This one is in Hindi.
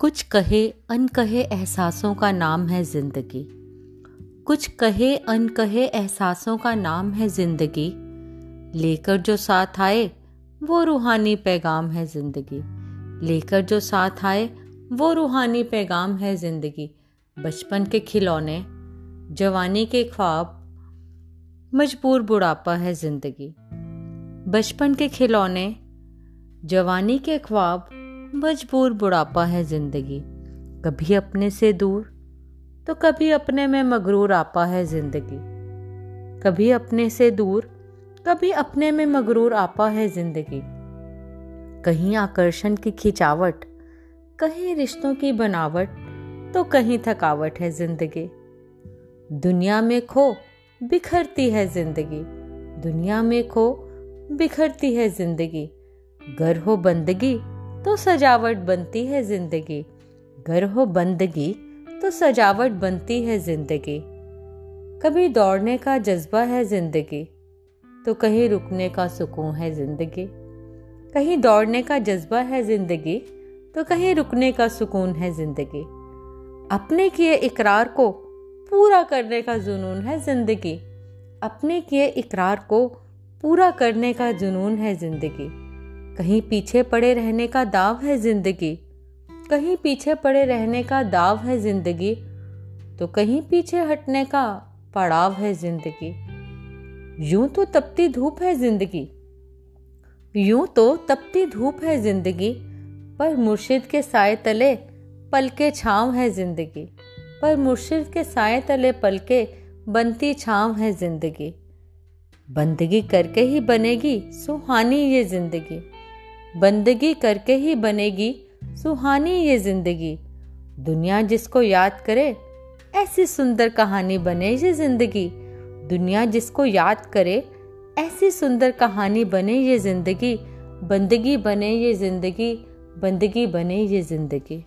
कुछ कहे अनकहे एहसासों का नाम है ज़िंदगी। कुछ कहे अनकहे एहसासों का नाम है ज़िंदगी। लेकर जो साथ आए, वो रूहानी पैगाम है ज़िंदगी। लेकर जो साथ आए, वो रूहानी पैगाम है ज़िंदगी। बचपन के खिलौने, जवानी के ख्वाब, मजबूर बुढ़ापा है ज़िंदगी। बचपन के खिलौने, जवानी के ख्वाब मजबूर बुढ़ापा है ज़िंदगी। कभी अपने से दूर तो कभी अपने में मगरूर आपा है ज़िंदगी। कभी अपने से दूर, कभी अपने में मगरूर आपा है ज़िंदगी। कहीं आकर्षण की खिंचावट, कहीं रिश्तों की बनावट तो कहीं थकावट है ज़िंदगी। दुनिया में खो, बिखरती है ज़िंदगी। दुनिया में खो, बिखरती है ज़िंदगी। घर हो बंदगी तो सजावट बनती है ज़िंदगी। घर हो बंदगी तो सजावट बनती है ज़िंदगी। कभी दौड़ने का जज्बा है ज़िंदगी तो कहीं रुकने का सुकून है ज़िंदगी। कहीं दौड़ने का जज्बा है ज़िंदगी तो कहीं रुकने का सुकून है ज़िंदगी। अपने किए इकरार को पूरा करने का जुनून है ज़िंदगी। अपने किए इकरार को पूरा करने का जुनून है ज़िंदगी। कहीं पीछे पड़े रहने का दाव है ज़िंदगी। कहीं पीछे पड़े रहने का दाव है ज़िंदगी। तो कहीं पीछे हटने का पड़ाव है ज़िंदगी। यूँ तो तपती धूप है ज़िंदगी। यूँ तो तपती धूप है ज़िंदगी। पर मुर्शिद के साय तले पल के छाँव है ज़िंदगी। पर मुर्शिद के साय तले पल के बनती छाँव है ज़िंदगी। बंदगी करके ही बनेगी, सुहानी ये ज़िंदगी। बंदगी करके ही बनेगी सुहानी ये ज़िंदगी। दुनिया जिसको याद करे, ऐसी सुंदर कहानी बने ये ज़िंदगी। दुनिया जिसको याद करे, ऐसी सुंदर कहानी बने ये ज़िंदगी। बंदगी बने ये ज़िंदगी, बंदगी बने ये ज़िंदगी।